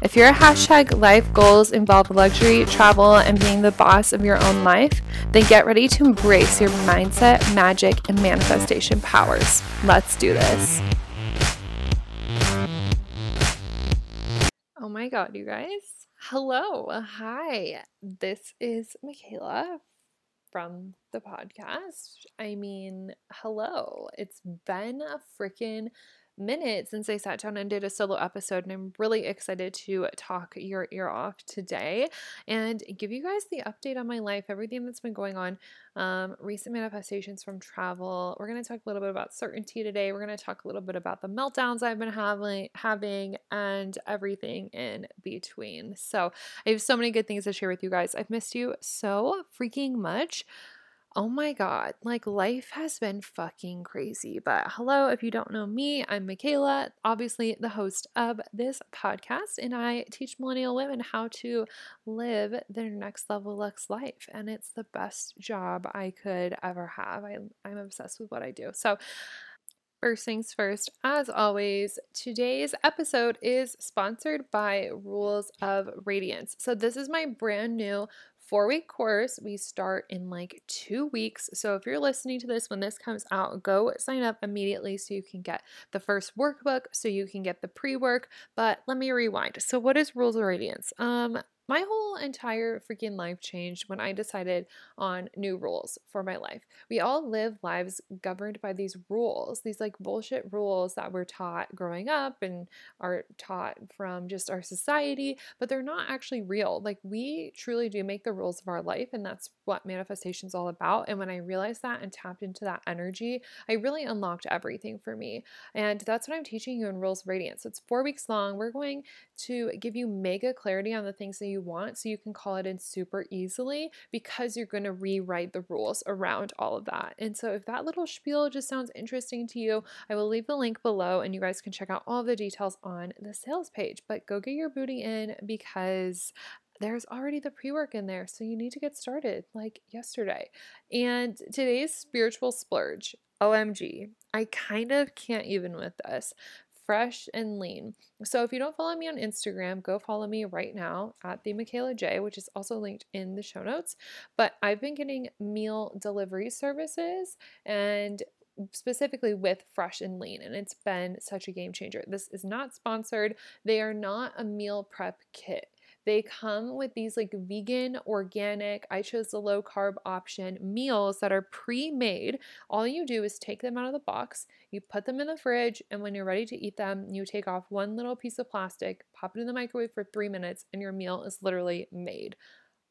If your hashtag life goals involve luxury, travel, and being the boss of your own life, then get ready to embrace your mindset, magic, and manifestation powers. Let's do this. Oh my God, you guys. Hello. Hi. This is Mikayla from the podcast. I mean, hello. It's been a freaking minute since I sat down and did a solo episode, and I'm really excited to talk your ear off today and give you guys the update on my life, everything that's been going on, um, recent manifestations from travel. We're going to talk a little bit about certainty today. We're going to talk a little bit about the meltdowns I've been having, having, and everything in between. So I have so many good things to share with you guys. I've missed you so freaking much oh my God, like life has been fucking crazy. But hello, if you don't know me, I'm Mikayla, obviously the host of this podcast, and I teach millennial women how to live their next level lux life. And it's the best job I could ever have. I, I'm obsessed with what I do. So, First things first, as always, today's episode is sponsored by Rules of Radiance. So, this is my brand new four week course. We start in like two weeks. So if you're listening to this when this comes out, go sign up immediately so you can get the first workbook, so you can get the pre work. But let me rewind. So, what is Rules of Radiance? Um, my whole entire freaking life changed when I decided on new rules for my life. We all live lives governed by these rules, these like bullshit rules that we're taught growing up and are taught from just our society, but they're not actually real. Like we truly do make the rules of our life, and that's what manifestation is all about. And when I realized that and tapped into that energy, I really unlocked everything for me. And that's what I'm teaching you in Rules Radiance. It's four weeks long. We're going to give you mega clarity on the things that you want so you can call it in super easily because you're going to rewrite the rules around all of that. And so if that little spiel just sounds interesting to you, I will leave the link below and you guys can check out all the details on the sales page. But go get your booty in because there's already the pre work in there. So you need to get started like yesterday. And today's spiritual splurge, OMG, I kind of can't even with this Fresh n Lean. So if you don't follow me on Instagram, go follow me right now at the Mikayla Jai, which is also linked in the show notes. But I've been getting meal delivery services and specifically with Fresh n Lean and it's been such a game changer. This is not sponsored. They are not a meal prep kit. They come with these like vegan, organic, I chose the low carb option meals that are pre made. All you do is take them out of the box, you put them in the fridge, and when you're ready to eat them, you take off one little piece of plastic, pop it in the microwave for three minutes, and your meal is literally made.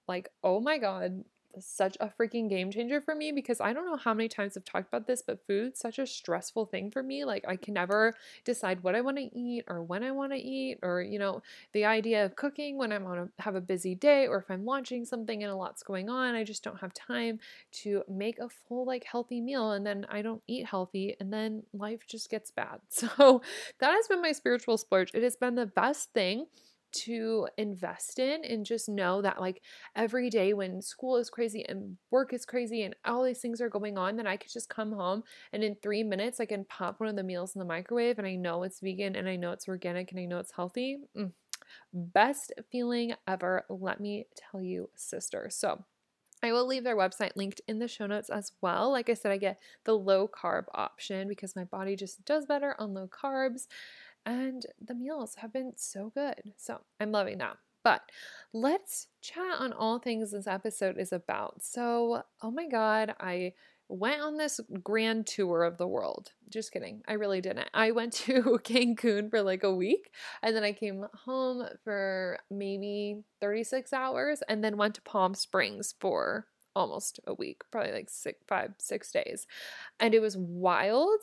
Like, oh my God, such a freaking game changer for me because I don't know how many times I've talked about this, but food's such a stressful thing for me. Like I can never decide what I want to eat or when I want to eat, or you know, the idea of cooking when I'm on a have a busy day or if I'm launching something and a lot's going on, I just don't have time to make a full like healthy meal and then I don't eat healthy and then life just gets bad. So that has been my spiritual splurge. It has been the best thing to invest in and just know that like every day when school is crazy and work is crazy and all these things are going on then I could just come home and in 3 minutes I can pop one of the meals in the microwave and I know it's vegan and I know it's organic and I know it's healthy. Mm. Best feeling ever, let me tell you, sister. So, I will leave their website linked in the show notes as well. Like I said, I get the low carb option because my body just does better on low carbs and the meals have been so good. So I'm loving that. But let's chat on all things this episode is about. So, oh my God, I went on this grand tour of the world. Just kidding. I really didn't. I went to Cancun for like a week and then I came home for maybe 36 hours and then went to Palm Springs for almost a week, probably like six, five, six days. And it was wild.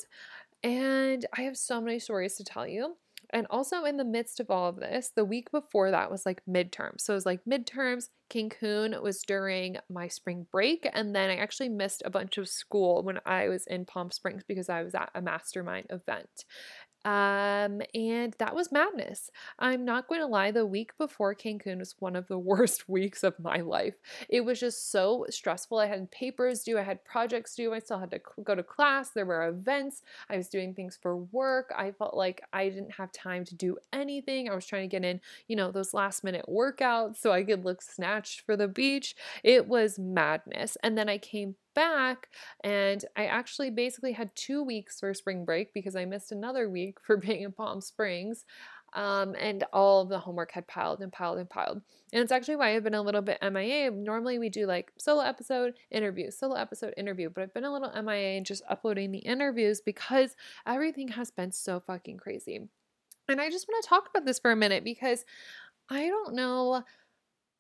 And I have so many stories to tell you. And also in the midst of all of this, the week before that was like midterms. So it was like midterms. Cancun was during my spring break. And then I actually missed a bunch of school when I was in Palm Springs because I was at a mastermind event. Um, and that was madness. I'm not going to lie, the week before Cancun was one of the worst weeks of my life. It was just so stressful. I had papers due, I had projects due, I still had to go to class, there were events, I was doing things for work. I felt like I didn't have time to do anything. I was trying to get in, you know, those last minute workouts so I could look snatched for the beach. It was madness. And then I came back and I actually basically had two weeks for spring break because I missed another week for being in Palm Springs. Um, and all the homework had piled and piled and piled. And it's actually why I've been a little bit MIA. Normally we do like solo episode, interview, solo episode, interview, but I've been a little MIA and just uploading the interviews because everything has been so fucking crazy. And I just want to talk about this for a minute because I don't know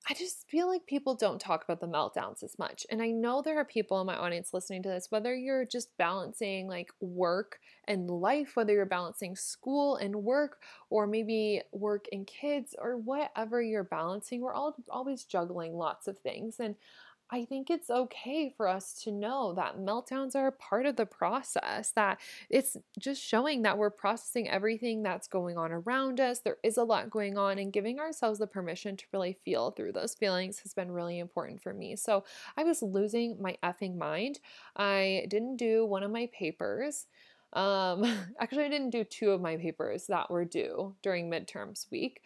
I just feel like people don't talk about the meltdowns as much. And I know there are people in my audience listening to this, whether you're just balancing like work and life, whether you're balancing school and work, or maybe work and kids, or whatever you're balancing. We're all always juggling lots of things. And I think it's okay for us to know that meltdowns are a part of the process, that it's just showing that we're processing everything that's going on around us. There is a lot going on, and giving ourselves the permission to really feel through those feelings has been really important for me. So I was losing my effing mind. I didn't do one of my papers. Um, actually, I didn't do two of my papers that were due during midterms week.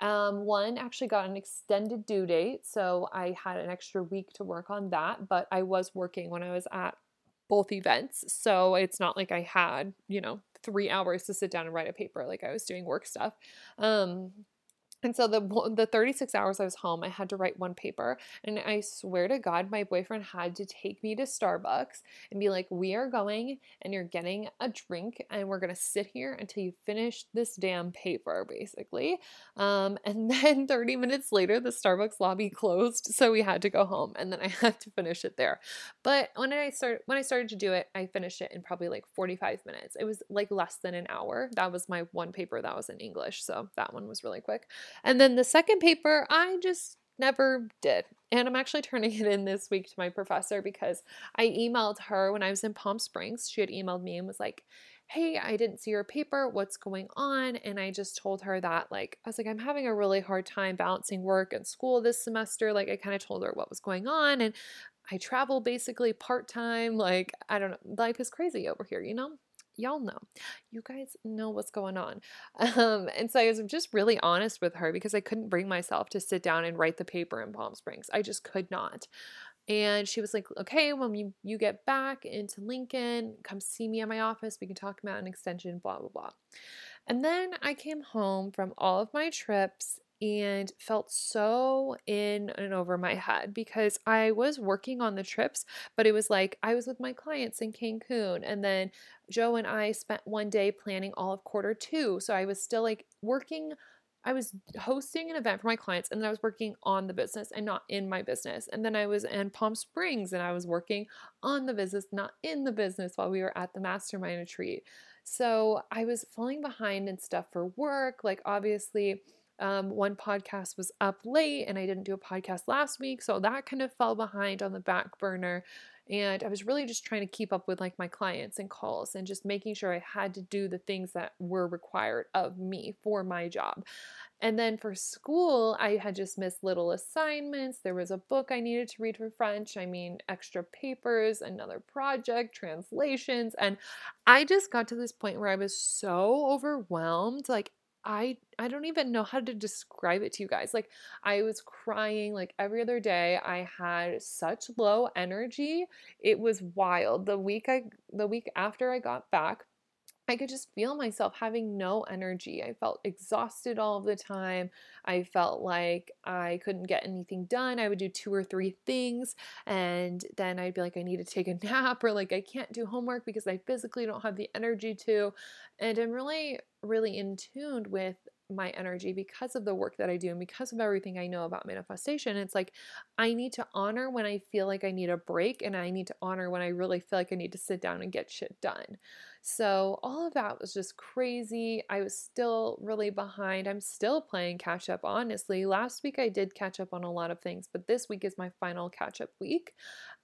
Um, one actually got an extended due date, so I had an extra week to work on that, but I was working when I was at both events, so it's not like I had, you know, three hours to sit down and write a paper like I was doing work stuff. Um, and so the the 36 hours I was home, I had to write one paper, and I swear to God, my boyfriend had to take me to Starbucks and be like, "We are going, and you're getting a drink, and we're gonna sit here until you finish this damn paper, basically." Um, and then 30 minutes later, the Starbucks lobby closed, so we had to go home, and then I had to finish it there. But when I started when I started to do it, I finished it in probably like 45 minutes. It was like less than an hour. That was my one paper that was in English, so that one was really quick. And then the second paper, I just never did. And I'm actually turning it in this week to my professor because I emailed her when I was in Palm Springs. She had emailed me and was like, Hey, I didn't see your paper. What's going on? And I just told her that, like, I was like, I'm having a really hard time balancing work and school this semester. Like, I kind of told her what was going on. And I travel basically part time. Like, I don't know. Life is crazy over here, you know? Y'all know. You guys know what's going on. Um, and so I was just really honest with her because I couldn't bring myself to sit down and write the paper in Palm Springs. I just could not. And she was like, okay, when you, you get back into Lincoln, come see me at my office. We can talk about an extension, blah, blah, blah. And then I came home from all of my trips and felt so in and over my head because I was working on the trips, but it was like I was with my clients in Cancun, and then Joe and I spent one day planning all of quarter two. So I was still like working. I was hosting an event for my clients and then I was working on the business and not in my business. And then I was in Palm Springs and I was working on the business, not in the business while we were at the mastermind retreat. So I was falling behind and stuff for work. Like, obviously, um, one podcast was up late and I didn't do a podcast last week. So that kind of fell behind on the back burner. And I was really just trying to keep up with like my clients and calls and just making sure I had to do the things that were required of me for my job. And then for school, I had just missed little assignments. There was a book I needed to read for French. I mean, extra papers, another project, translations. And I just got to this point where I was so overwhelmed. Like, I I don't even know how to describe it to you guys. Like I was crying like every other day. I had such low energy. It was wild. The week I the week after I got back, I could just feel myself having no energy. I felt exhausted all the time. I felt like I couldn't get anything done. I would do two or three things and then I'd be like, I need to take a nap or like I can't do homework because I physically don't have the energy to. And I'm really, really in tune with my energy because of the work that I do and because of everything I know about manifestation. It's like I need to honor when I feel like I need a break and I need to honor when I really feel like I need to sit down and get shit done. So, all of that was just crazy. I was still really behind. I'm still playing catch up, honestly. Last week I did catch up on a lot of things, but this week is my final catch up week.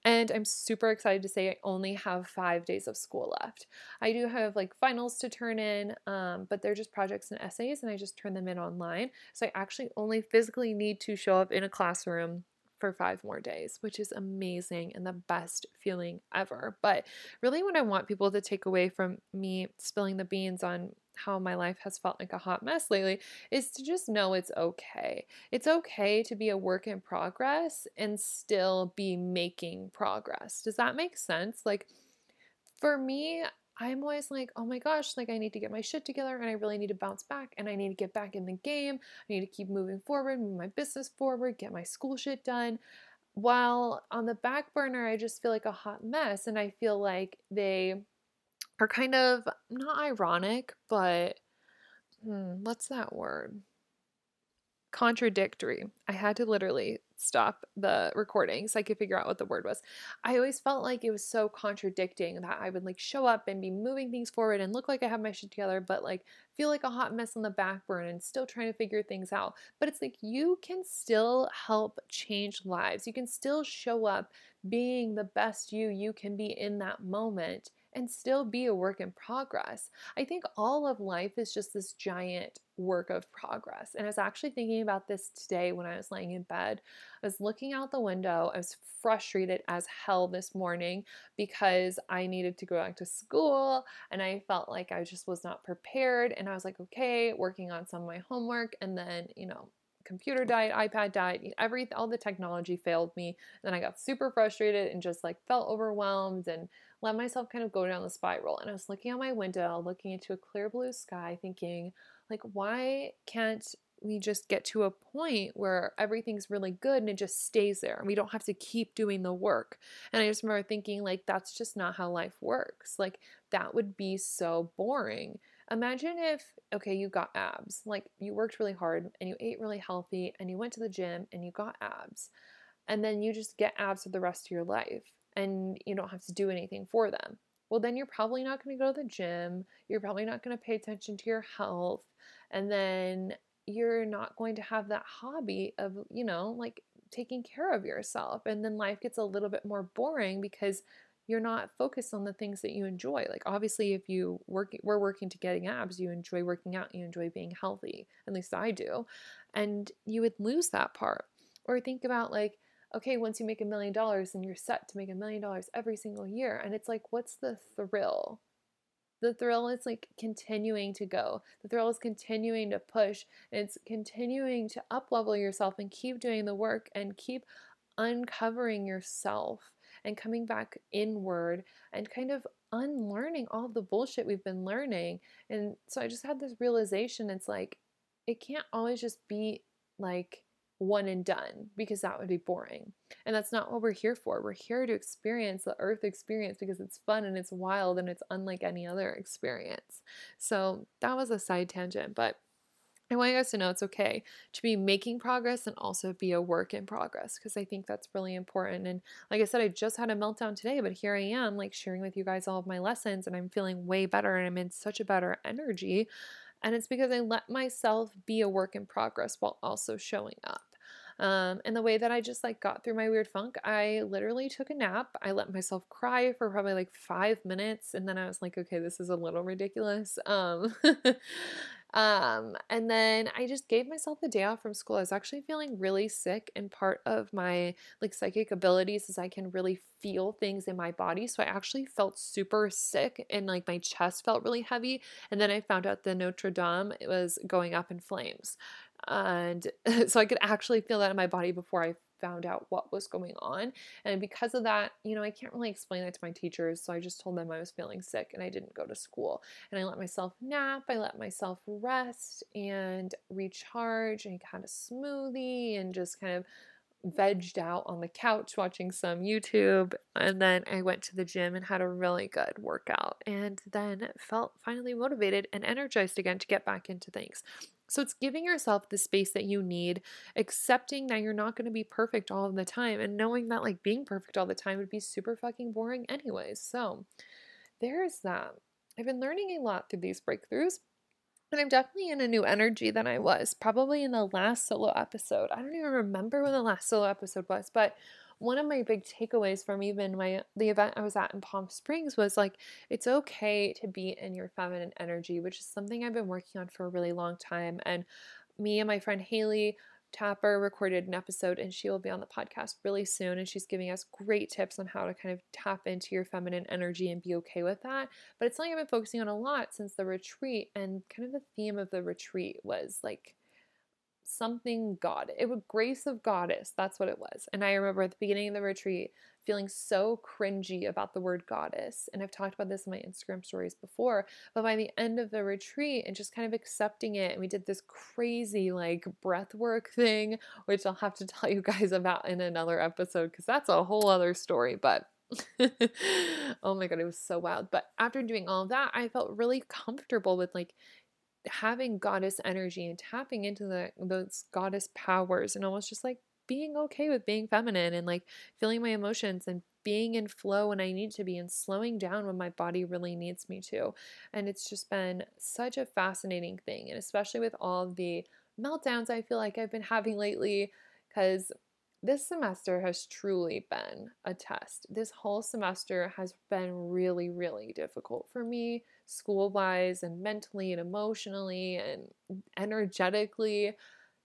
And I'm super excited to say I only have five days of school left. I do have like finals to turn in, um, but they're just projects and essays, and I just turn them in online. So I actually only physically need to show up in a classroom for five more days, which is amazing and the best feeling ever. But really, what I want people to take away from me spilling the beans on how my life has felt like a hot mess lately is to just know it's okay. It's okay to be a work in progress and still be making progress. Does that make sense? Like, for me, I'm always like, oh my gosh, like I need to get my shit together and I really need to bounce back and I need to get back in the game. I need to keep moving forward, move my business forward, get my school shit done. While on the back burner, I just feel like a hot mess and I feel like they are kind of not ironic, but hmm, what's that word? Contradictory. I had to literally stop the recording so I could figure out what the word was. I always felt like it was so contradicting that I would like show up and be moving things forward and look like I have my shit together, but like feel like a hot mess on the back burner and still trying to figure things out. But it's like you can still help change lives. You can still show up being the best you you can be in that moment and still be a work in progress. I think all of life is just this giant work of progress. And I was actually thinking about this today when I was laying in bed. I was looking out the window. I was frustrated as hell this morning because I needed to go back to school and I felt like I just was not prepared. And I was like, okay, working on some of my homework. And then, you know, computer died, iPad died, every all the technology failed me. Then I got super frustrated and just like felt overwhelmed and let myself kind of go down the spiral. And I was looking out my window, looking into a clear blue sky, thinking, like, why can't we just get to a point where everything's really good and it just stays there and we don't have to keep doing the work. And I just remember thinking, like, that's just not how life works. Like, that would be so boring. Imagine if, okay, you got abs, like you worked really hard and you ate really healthy and you went to the gym and you got abs, and then you just get abs for the rest of your life and you don't have to do anything for them. Well, then you're probably not going to go to the gym. You're probably not going to pay attention to your health. And then you're not going to have that hobby of, you know, like taking care of yourself. And then life gets a little bit more boring because you're not focused on the things that you enjoy. Like obviously if you work we're working to getting abs, you enjoy working out, you enjoy being healthy. At least I do. And you would lose that part. Or think about like okay, once you make a million dollars and you're set to make a million dollars every single year. And it's like, what's the thrill? The thrill is like continuing to go. The thrill is continuing to push. And It's continuing to up level yourself and keep doing the work and keep uncovering yourself and coming back inward and kind of unlearning all the bullshit we've been learning. And so I just had this realization it's like, it can't always just be like one and done because that would be boring. And that's not what we're here for. We're here to experience the earth experience because it's fun and it's wild and it's unlike any other experience. So that was a side tangent, but I want you guys to know it's okay to be making progress and also be a work in progress because I think that's really important. And like I said, I just had a meltdown today, but here I am, like sharing with you guys all of my lessons, and I'm feeling way better and I'm in such a better energy. And it's because I let myself be a work in progress while also showing up. Um, and the way that I just like got through my weird funk, I literally took a nap. I let myself cry for probably like five minutes, and then I was like, okay, this is a little ridiculous. Um, um, and then I just gave myself a day off from school. I was actually feeling really sick, and part of my like psychic abilities is I can really feel things in my body. So I actually felt super sick, and like my chest felt really heavy. And then I found out the Notre Dame was going up in flames. And so I could actually feel that in my body before I found out what was going on. And because of that, you know, I can't really explain that to my teachers. So I just told them I was feeling sick and I didn't go to school. And I let myself nap, I let myself rest and recharge and had a smoothie and just kind of vegged out on the couch watching some YouTube. And then I went to the gym and had a really good workout. And then felt finally motivated and energized again to get back into things. So it's giving yourself the space that you need, accepting that you're not going to be perfect all the time, and knowing that like being perfect all the time would be super fucking boring anyways. So there's that. I've been learning a lot through these breakthroughs. And I'm definitely in a new energy than I was probably in the last solo episode. I don't even remember when the last solo episode was, but one of my big takeaways from even my the event I was at in Palm Springs was like it's okay to be in your feminine energy, which is something I've been working on for a really long time. And me and my friend Haley Tapper recorded an episode and she will be on the podcast really soon. And she's giving us great tips on how to kind of tap into your feminine energy and be okay with that. But it's something I've been focusing on a lot since the retreat. And kind of the theme of the retreat was like something God. It was grace of goddess. That's what it was. And I remember at the beginning of the retreat feeling so cringy about the word goddess. And I've talked about this in my Instagram stories before. But by the end of the retreat and just kind of accepting it, and we did this crazy like breath work thing, which I'll have to tell you guys about in another episode because that's a whole other story. But oh my god, it was so wild. But after doing all that, I felt really comfortable with like having goddess energy and tapping into the those goddess powers and almost just like being okay with being feminine and like feeling my emotions and being in flow when I need to be and slowing down when my body really needs me to. And it's just been such a fascinating thing. And especially with all the meltdowns I feel like I've been having lately, because this semester has truly been a test. This whole semester has been really, really difficult for me, school wise, and mentally, and emotionally, and energetically.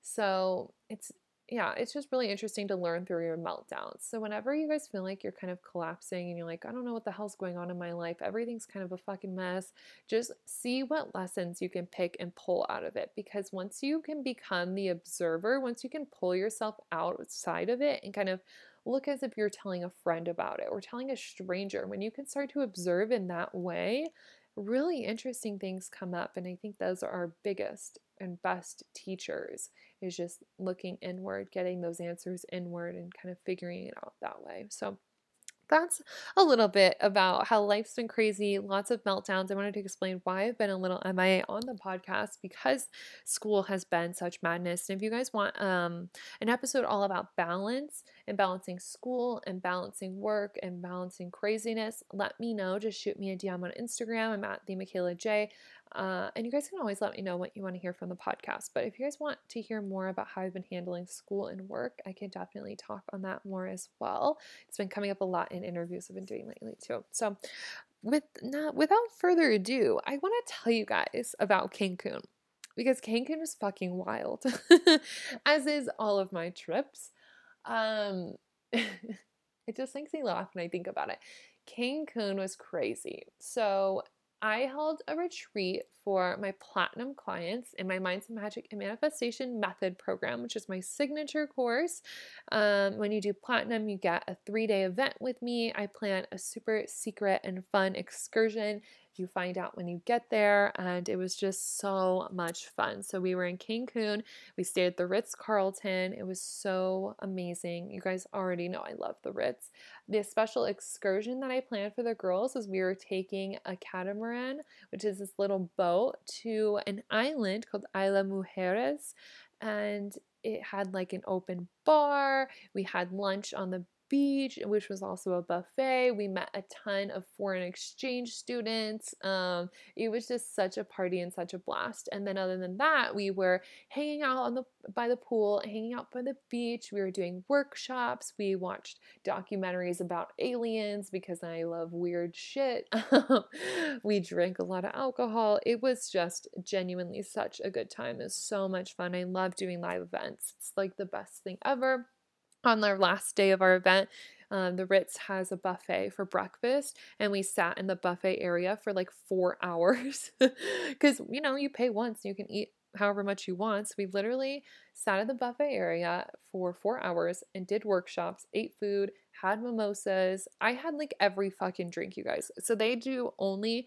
So it's yeah, it's just really interesting to learn through your meltdowns. So, whenever you guys feel like you're kind of collapsing and you're like, I don't know what the hell's going on in my life, everything's kind of a fucking mess, just see what lessons you can pick and pull out of it. Because once you can become the observer, once you can pull yourself outside of it and kind of look as if you're telling a friend about it or telling a stranger, when you can start to observe in that way, really interesting things come up. And I think those are our biggest and best teachers is just looking inward, getting those answers inward, and kind of figuring it out that way. So, that's a little bit about how life's been crazy, lots of meltdowns. I wanted to explain why I've been a little MIA on the podcast because school has been such madness. And if you guys want um, an episode all about balance and balancing school and balancing work and balancing craziness, let me know. Just shoot me a DM on Instagram. I'm at the Mikayla Jai. Uh, and you guys can always let me know what you want to hear from the podcast. But if you guys want to hear more about how I've been handling school and work, I can definitely talk on that more as well. It's been coming up a lot in interviews I've been doing lately too. So, with not without further ado, I want to tell you guys about Cancun because Cancun is fucking wild, as is all of my trips. Um, it just makes me laugh when I think about it. Cancun was crazy. So I held a retreat for my platinum clients in my Mindset Magic and Manifestation Method program, which is my signature course. Um, when you do platinum, you get a three day event with me. I plan a super secret and fun excursion you find out when you get there. And it was just so much fun. So we were in Cancun. We stayed at the Ritz Carlton. It was so amazing. You guys already know I love the Ritz. The special excursion that I planned for the girls was we were taking a catamaran, which is this little boat, to an island called Isla Mujeres. And it had like an open bar. We had lunch on the beach, which was also a buffet. We met a ton of foreign exchange students. Um, it was just such a party and such a blast. And then other than that, we were hanging out on the by the pool, hanging out by the beach. We were doing workshops. We watched documentaries about aliens because I love weird shit. we drank a lot of alcohol. It was just genuinely such a good time. It was so much fun. I love doing live events. It's like the best thing ever on our last day of our event, um, the Ritz has a buffet for breakfast, and we sat in the buffet area for like four hours because you know you pay once, you can eat however much you want. So we literally sat in the buffet area for four hours and did workshops, ate food, had mimosas. I had like every fucking drink, you guys. So they do only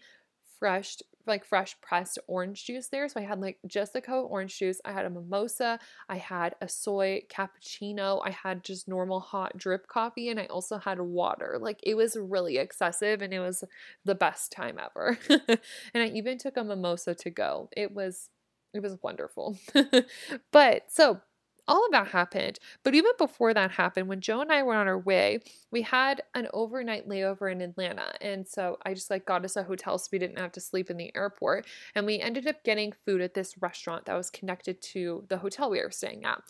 fresh like fresh pressed orange juice there. So I had like just a of orange juice. I had a mimosa. I had a soy cappuccino. I had just normal hot drip coffee. And I also had water. Like it was really excessive and it was the best time ever. and I even took a mimosa to go. It was it was wonderful. but so all of that happened. But even before that happened, when Joe and I were on our way, we had an overnight layover in Atlanta. And so I just like got us a hotel so we didn't have to sleep in the airport. And we ended up getting food at this restaurant that was connected to the hotel we were staying at.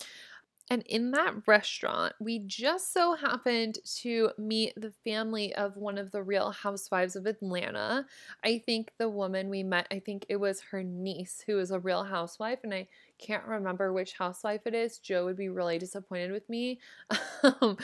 And in that restaurant, we just so happened to meet the family of one of the real housewives of Atlanta. I think the woman we met, I think it was her niece who is a real housewife. And I can't remember which housewife it is. Joe would be really disappointed with me. Um,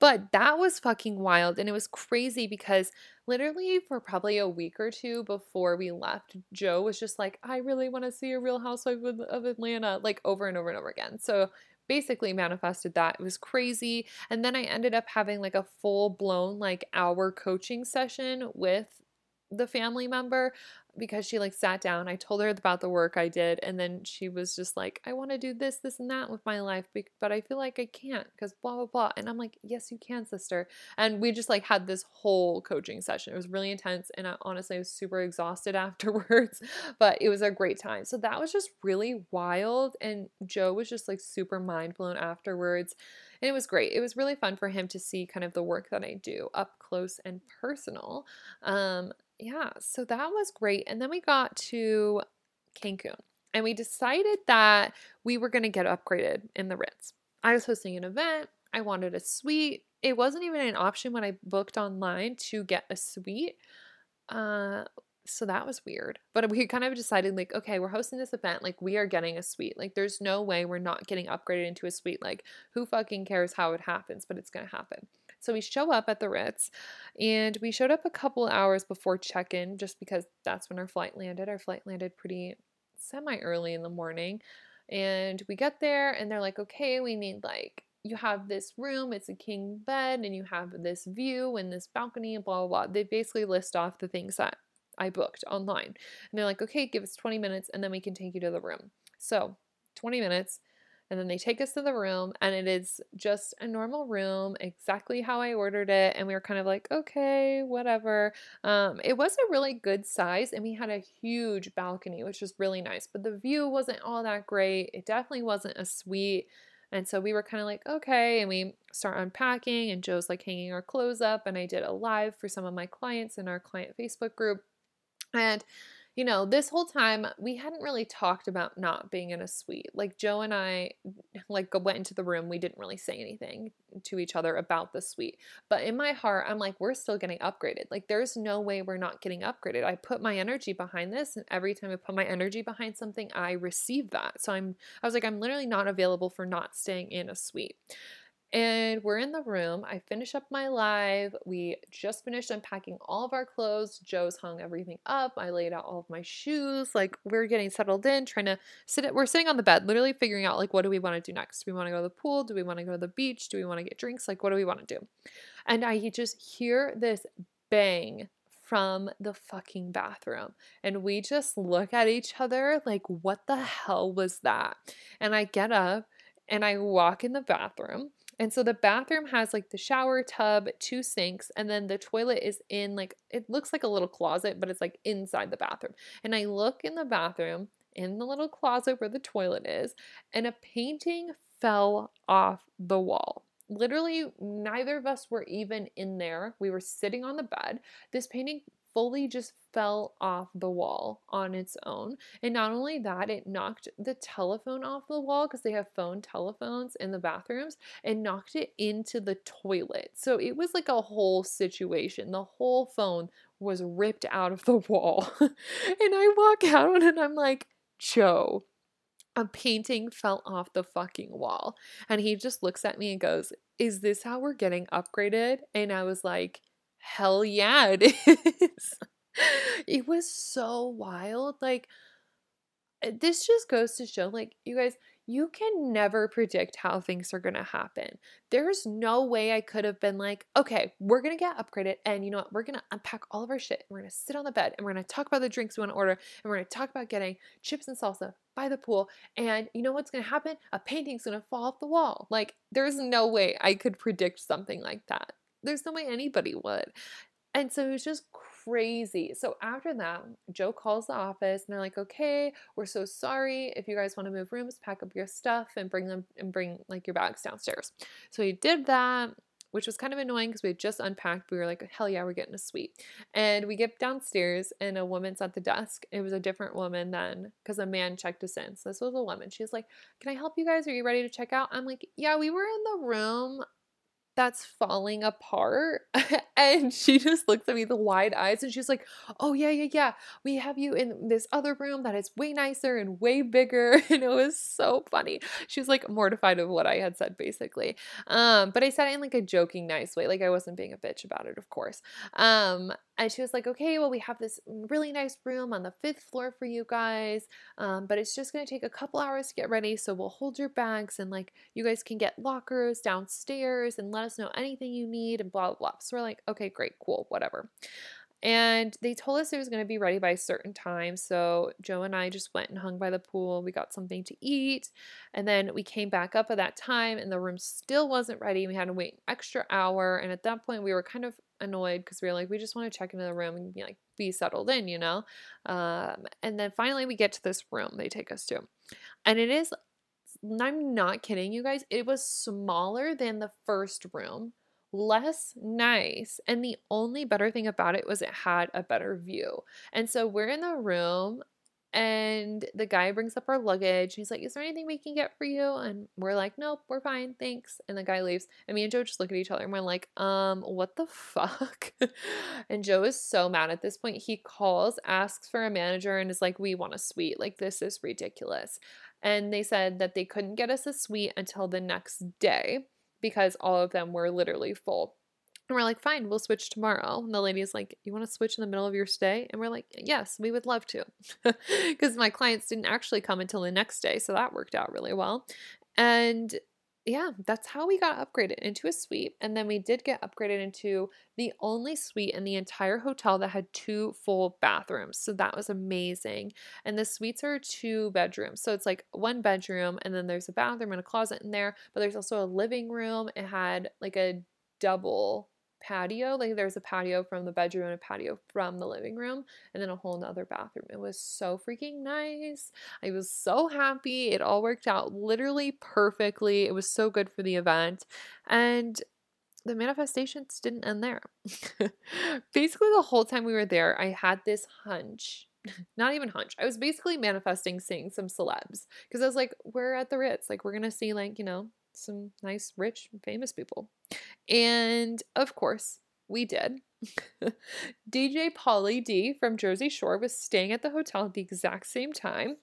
but that was fucking wild. And it was crazy because literally for probably a week or two before we left, Joe was just like, I really want to see a real housewife of Atlanta, like over and over and over again. So basically manifested that. It was crazy. And then I ended up having like a full blown like hour coaching session with the family member because she like sat down. I told her about the work I did, and then she was just like, I want to do this, this, and that with my life, but I feel like I can't because blah, blah, blah. And I'm like, Yes, you can, sister. And we just like had this whole coaching session. It was really intense, and I honestly was super exhausted afterwards, but it was a great time. So that was just really wild. And Joe was just like super mind blown afterwards. And it was great. It was really fun for him to see kind of the work that I do up close and personal. Um, yeah, so that was great. And then we got to Cancun and we decided that we were going to get upgraded in the Ritz. I was hosting an event, I wanted a suite. It wasn't even an option when I booked online to get a suite. Uh, so that was weird. But we kind of decided, like, okay, we're hosting this event. Like, we are getting a suite. Like, there's no way we're not getting upgraded into a suite. Like, who fucking cares how it happens? But it's going to happen. So we show up at the Ritz and we showed up a couple hours before check in just because that's when our flight landed. Our flight landed pretty semi early in the morning. And we get there and they're like, okay, we need like, you have this room, it's a king bed, and you have this view and this balcony and blah, blah, blah. They basically list off the things that I booked online. And they're like, okay, give us 20 minutes and then we can take you to the room. So 20 minutes. And then they take us to the room, and it is just a normal room, exactly how I ordered it. And we were kind of like, okay, whatever. Um, it was a really good size, and we had a huge balcony, which was really nice. But the view wasn't all that great. It definitely wasn't a suite. And so we were kind of like, okay. And we start unpacking, and Joe's like hanging our clothes up. And I did a live for some of my clients in our client Facebook group. And you know, this whole time we hadn't really talked about not being in a suite. Like Joe and I like went into the room, we didn't really say anything to each other about the suite. But in my heart, I'm like we're still getting upgraded. Like there's no way we're not getting upgraded. I put my energy behind this and every time I put my energy behind something, I receive that. So I'm I was like I'm literally not available for not staying in a suite. And we're in the room. I finish up my live. We just finished unpacking all of our clothes. Joe's hung everything up. I laid out all of my shoes. Like we're getting settled in, trying to sit. We're sitting on the bed, literally figuring out like what do we want to do next? Do we want to go to the pool? Do we want to go to the beach? Do we want to get drinks? Like what do we want to do? And I just hear this bang from the fucking bathroom. And we just look at each other like, what the hell was that? And I get up and I walk in the bathroom and so the bathroom has like the shower tub, two sinks, and then the toilet is in like it looks like a little closet, but it's like inside the bathroom. And I look in the bathroom in the little closet where the toilet is, and a painting fell off the wall. Literally, neither of us were even in there. We were sitting on the bed. This painting fully just fell off the wall on its own. And not only that, it knocked the telephone off the wall because they have phone telephones in the bathrooms and knocked it into the toilet. So it was like a whole situation. The whole phone was ripped out of the wall. and I walk out and I'm like, Joe, a painting fell off the fucking wall. And he just looks at me and goes, Is this how we're getting upgraded? And I was like, hell yeah, it is. it was so wild. Like, eh, this just goes to show, like, you guys, you can never predict how things are going to happen. There's no way I could have been like, okay, we're going to get upgraded. And you know what? We're going to unpack all of our shit. And we're going to sit on the bed and we're going to talk about the drinks we want to order. And we're going to talk about getting chips and salsa by the pool. And you know what's going to happen? A painting's going to fall off the wall. Like, there's no way I could predict something like that. There's no way anybody would. And so it was just crazy. So after that, Joe calls the office and they're like, "Okay, we're so sorry. If you guys want to move rooms, pack up your stuff and bring them and bring like your bags downstairs." So he did that which was kind of annoying because we had just unpacked. We were like, hell yeah, we're getting a suite. And we get downstairs and a woman's at the desk. It was a different woman then because a man checked us in. So this was a woman. She was like, Can I help you guys? Are you ready to check out? I'm like, Yeah, we were in the room that's falling apart. and she just looks at me with wide eyes and she's like, Oh, yeah, yeah, yeah. We have you in this other room that is way nicer and way bigger. And it was so funny. She was like mortified of what I had said, basically. Um, but I said it in like a joking, nice way. Like I wasn't being a bitch about it, of course. Um, and she was like, okay, well, we have this really nice room on the fifth floor for you guys, um, but it's just going to take a couple hours to get ready. So we'll hold your bags and like you guys can get lockers downstairs and let us know anything you need and blah, blah, blah. So we're like, okay, great, cool, whatever. And they told us it was going to be ready by a certain time. So Joe and I just went and hung by the pool. We got something to eat. And then we came back up at that time and the room still wasn't ready. We had to wait an extra hour. And at that point, we were kind of annoyed because we were like, we just want to check into the room and be like, be settled in, you know? Um, and then finally we get to this room they take us to. And it is, I'm not kidding you guys, it was smaller than the first room less nice. And the only better thing about it was it had a better view. And so we're in the room and the guy brings up our luggage. He's like, Is there anything we can get for you? And we're like, Nope, we're fine. Thanks. And the guy leaves. And me and Joe just look at each other and we're like, Um, what the fuck? and Joe is so mad at this point. He calls, asks for a manager, and is like, We want a suite. Like, this is ridiculous. And they said that they couldn't get us a suite until the next day because all of them were literally full. And we're like, fine, we'll switch tomorrow. And the lady's like, you want to switch in the middle of your stay? And we're like, yes, we would love to. Because my clients didn't actually come until the next day. So that worked out really well. And yeah, that's how we got upgraded into a suite. And then we did get upgraded into the only suite in the entire hotel that had two full bathrooms. So that was amazing. And the suites are two bedrooms. So it's like one bedroom, and then there's a bathroom and a closet in there, but there's also a living room. It had like a double patio. Like there's a patio from the bedroom and a patio from the living room, and then a whole nother bathroom. It was so freaking nice. I was so happy. It all worked out literally perfectly. It was so good for the event. And the manifestations didn't end there. basically, the whole time we were there, I had this hunch. Not even hunch. I was basically manifesting seeing some celebs because I was like, we're at the Ritz. Like, we're going to see, like, you know, some nice, rich, famous people. And of course, we did. DJ Pauly D from Jersey Shore was staying at the hotel at the exact same time.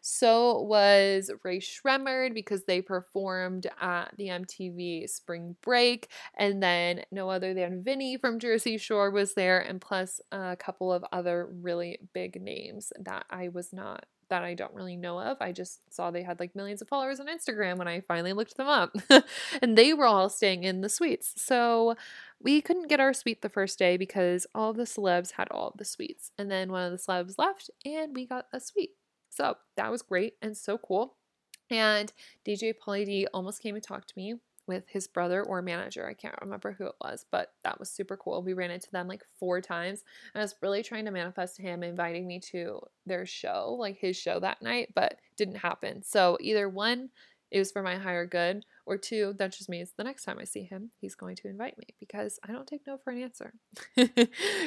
So was Rae Sremmurd because they performed at the MTV Spring Break. And then no other than Vinny from Jersey Shore was there, and plus a couple of other really big names that I was not that I don't really know of. I just saw they had like millions of followers on Instagram when I finally looked them up. and they were all staying in the suites. So we couldn't get our suite the first day because all the celebs had all the suites. And then one of the celebs left and we got a suite. So that was great and so cool. And DJ Pauly D almost came and talked to me with his brother or manager. I can't remember who it was, but that was super cool. We ran into them like four times. and I was really trying to manifest him inviting me to their show, like his show that night, but didn't happen. So either one, it was for my higher good, or two, that just means the next time I see him, he's going to invite me because I don't take no for an answer.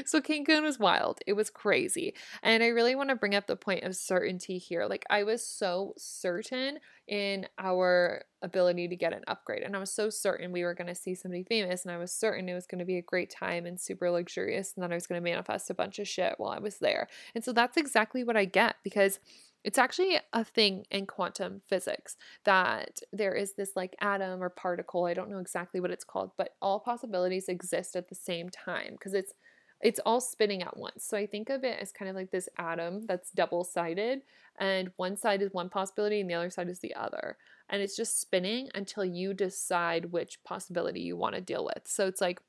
so Cancun was wild. It was crazy. And I really want to bring up the point of certainty here. Like, I was so certain in our ability to get an upgrade. And I was so certain we were going to see somebody famous. And I was certain it was going to be a great time and super luxurious. And that I was going to manifest a bunch of shit while I was there. And so that's exactly what I get because it's actually a thing in quantum physics that there is this like atom or particle, I don't know exactly what it's called, but all possibilities exist at the same time because it's it's all spinning at once. So I think of it as kind of like this atom that's double-sided and one side is one possibility and the other side is the other. And it's just spinning until you decide which possibility you want to deal with. So it's like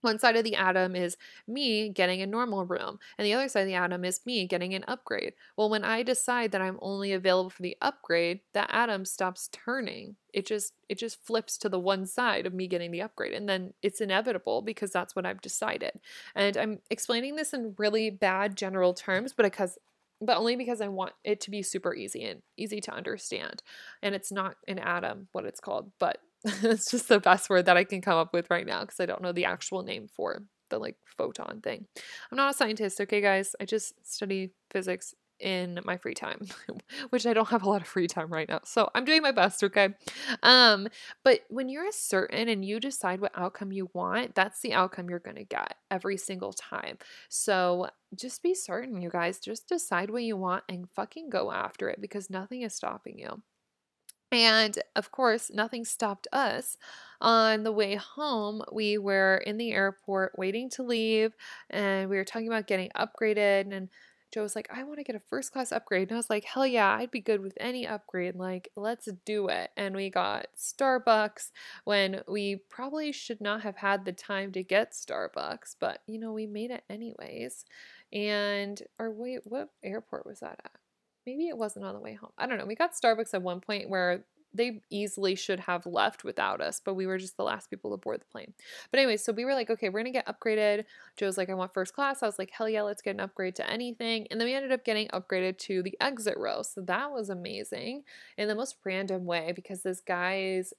one side of the atom is me getting a normal room, and the other side of the atom is me getting an upgrade. Well, when I decide that I'm only available for the upgrade, that atom stops turning. It just it just flips to the one side of me getting the upgrade, and then it's inevitable because that's what I've decided. And I'm explaining this in really bad general terms, but because but only because I want it to be super easy and easy to understand. And it's not an atom, what it's called, but it's just the best word that I can come up with right now because I don't know the actual name for the like photon thing. I'm not a scientist, okay, guys? I just study physics in my free time, which I don't have a lot of free time right now. So I'm doing my best, okay? Um, but when you're certain and you decide what outcome you want, that's the outcome you're going to get every single time. So just be certain, you guys. Just decide what you want and fucking go after it because nothing is stopping you. And of course, nothing stopped us. On the way home, we were in the airport waiting to leave, and we were talking about getting upgraded. And Joe was like, I want to get a first class upgrade. And I was like, hell yeah, I'd be good with any upgrade. Like, let's do it. And we got Starbucks when we probably should not have had the time to get Starbucks, but you know, we made it anyways. And, or wait, what airport was that at? Maybe it wasn't on the way home. I don't know. We got Starbucks at one point where they easily should have left without us, but we were just the last people to board the plane. But anyway, so we were like, okay, we're gonna get upgraded. Joe's like, I want first class. I was like, hell yeah, let's get an upgrade to anything. And then we ended up getting upgraded to the exit row. So that was amazing in the most random way because this guy's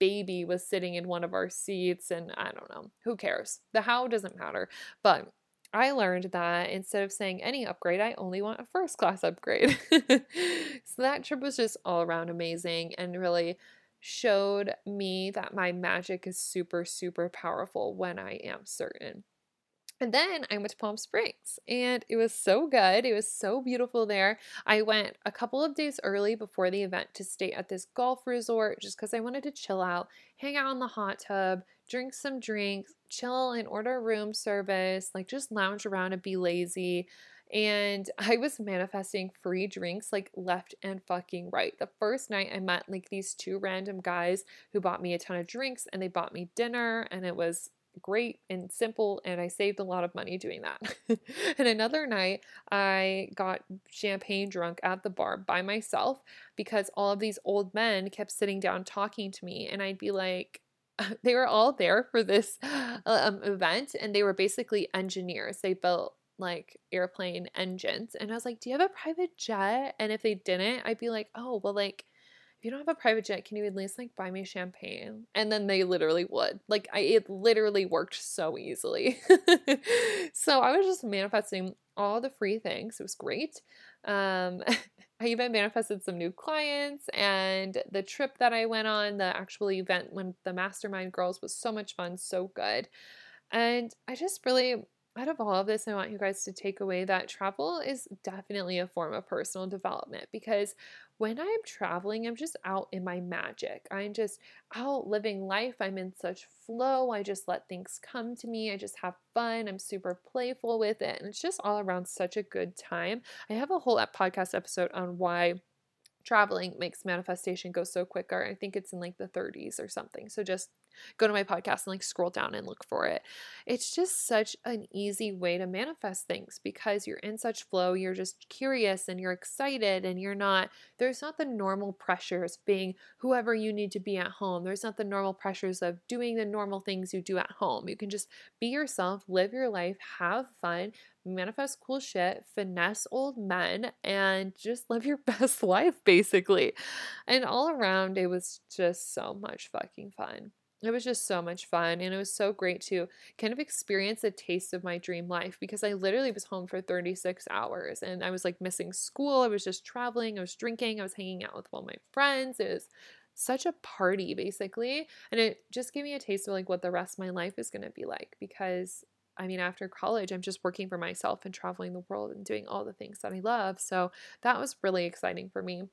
baby was sitting in one of our seats and I don't know, who cares? The how doesn't matter. But I learned that instead of saying any upgrade, I only want a first class upgrade. so that trip was just all around amazing and really showed me that my magic is super, super powerful when I am certain. And then I went to Palm Springs and it was so good. It was so beautiful there. I went a couple of days early before the event to stay at this golf resort just because I wanted to chill out, hang out in the hot tub, drink some drinks, chill and order room service, like just lounge around and be lazy. And I was manifesting free drinks like left and fucking right. The first night I met like these two random guys who bought me a ton of drinks and they bought me dinner and it was great and simple and I saved a lot of money doing that. and another night I got champagne drunk at the bar by myself because all of these old men kept sitting down talking to me and I'd be like they were all there for this um, event and they were basically engineers. They built like airplane engines and I was like, "Do you have a private jet?" And if they didn't, I'd be like, "Oh, well like if you don't have a private jet, can you at least like buy me champagne? And then they literally would. Like I it literally worked so easily. so I was just manifesting all the free things. It was great. Um I even manifested some new clients and the trip that I went on, the actual event when the mastermind girls was so much fun, so good. And I just really out of all of this, I want you guys to take away that travel is definitely a form of personal development because when I'm traveling, I'm just out in my magic. I'm just out living life. I'm in such flow. I just let things come to me. I just have fun. I'm super playful with it. And it's just all around such a good time. I have a whole podcast episode on why traveling makes manifestation go so quicker. I think it's in like the 30s or something. So just go to my podcast and like scroll down and look for it. It's just such an easy way to manifest things because you're in such flow, you're just curious and you're excited and you're not there's not the normal pressures being whoever you need to be at home. There's not the normal pressures of doing the normal things you do at home. You can just be yourself, live your life, have fun, manifest cool shit, finesse old men, and just live your best life, basically. And all around, it was just so much fucking fun. It was just so much fun, and it was so great to kind of experience a taste of my dream life because I literally was home for 36 hours and I was like missing school. I was just traveling, I was drinking, I was hanging out with all my friends. It was such a party basically and it just gave me a taste of like what the rest of my life is going to be like because I mean, after college, I'm just working for myself and traveling the world and doing all the things that I love. So that was really exciting for me.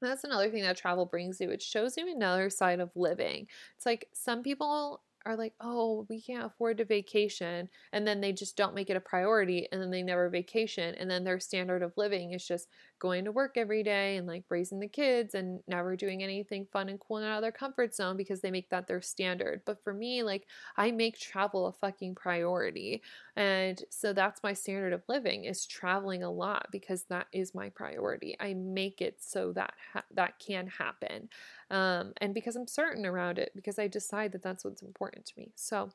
That's another thing that travel brings you. It shows you another side of living. It's like some people are like, oh, we can't afford to vacation. And then they just don't make it a priority and then they never vacation. And then their standard of living is just going to work every day and like raising the kids and never doing anything fun and cool and out of their comfort zone because they make that their standard. But for me, like I make travel a fucking priority. And so that's my standard of living is traveling a lot because that is my priority. I make it so that ha- that can happen. Um, and because I'm certain around it, because I decide that that's what's important to me. So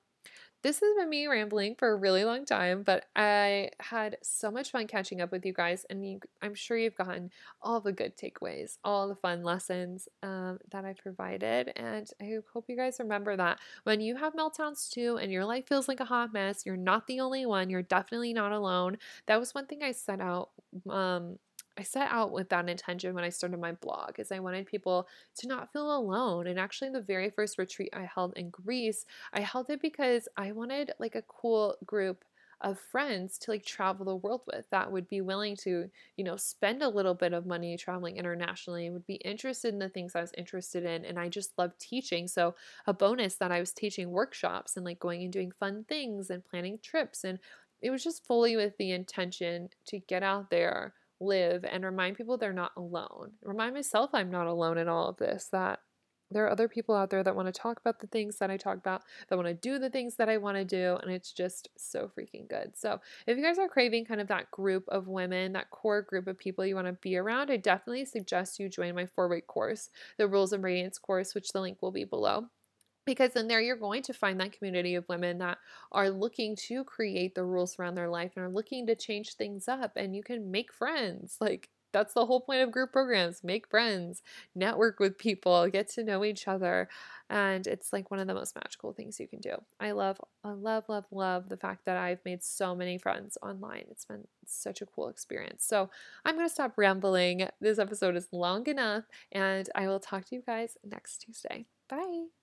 this has been me rambling for a really long time, but I had so much fun catching up with you guys, and you, I'm sure you've gotten all the good takeaways, all the fun lessons um, that I provided. And I hope you guys remember that when you have meltdowns too, and your life feels like a hot mess, you're not the only one. You're definitely not alone. That was one thing I set out um, I set out with that intention when I started my blog is I wanted people to not feel alone. And actually the very first retreat I held in Greece, I held it because I wanted like a cool group of friends to like travel the world with that would be willing to, you know, spend a little bit of money traveling internationally, would be interested in the things I was interested in. And I just love teaching. So, a bonus that I was teaching workshops and like going and doing fun things and planning trips. And it was just fully with the intention to get out there live and remind people they're not alone. Remind myself I'm not alone in all of this, that there are other people out there that want to talk about the things that I talk about, that want to do the things that I want to do, and it's just so freaking good. So, if you guys are craving kind of that group of women, that core group of people you want to be around, I definitely suggest you join my four week course, the Rules of Radiance course, which the link will be below because in there you're going to find that community of women that are looking to create the rules around their life and are looking to change things up and you can make friends like that's the whole point of group programs make friends network with people get to know each other and it's like one of the most magical things you can do. I love i love love love the fact that i've made so many friends online. It's been such a cool experience. So i'm going to stop rambling. This episode is long enough and i will talk to you guys next tuesday. Bye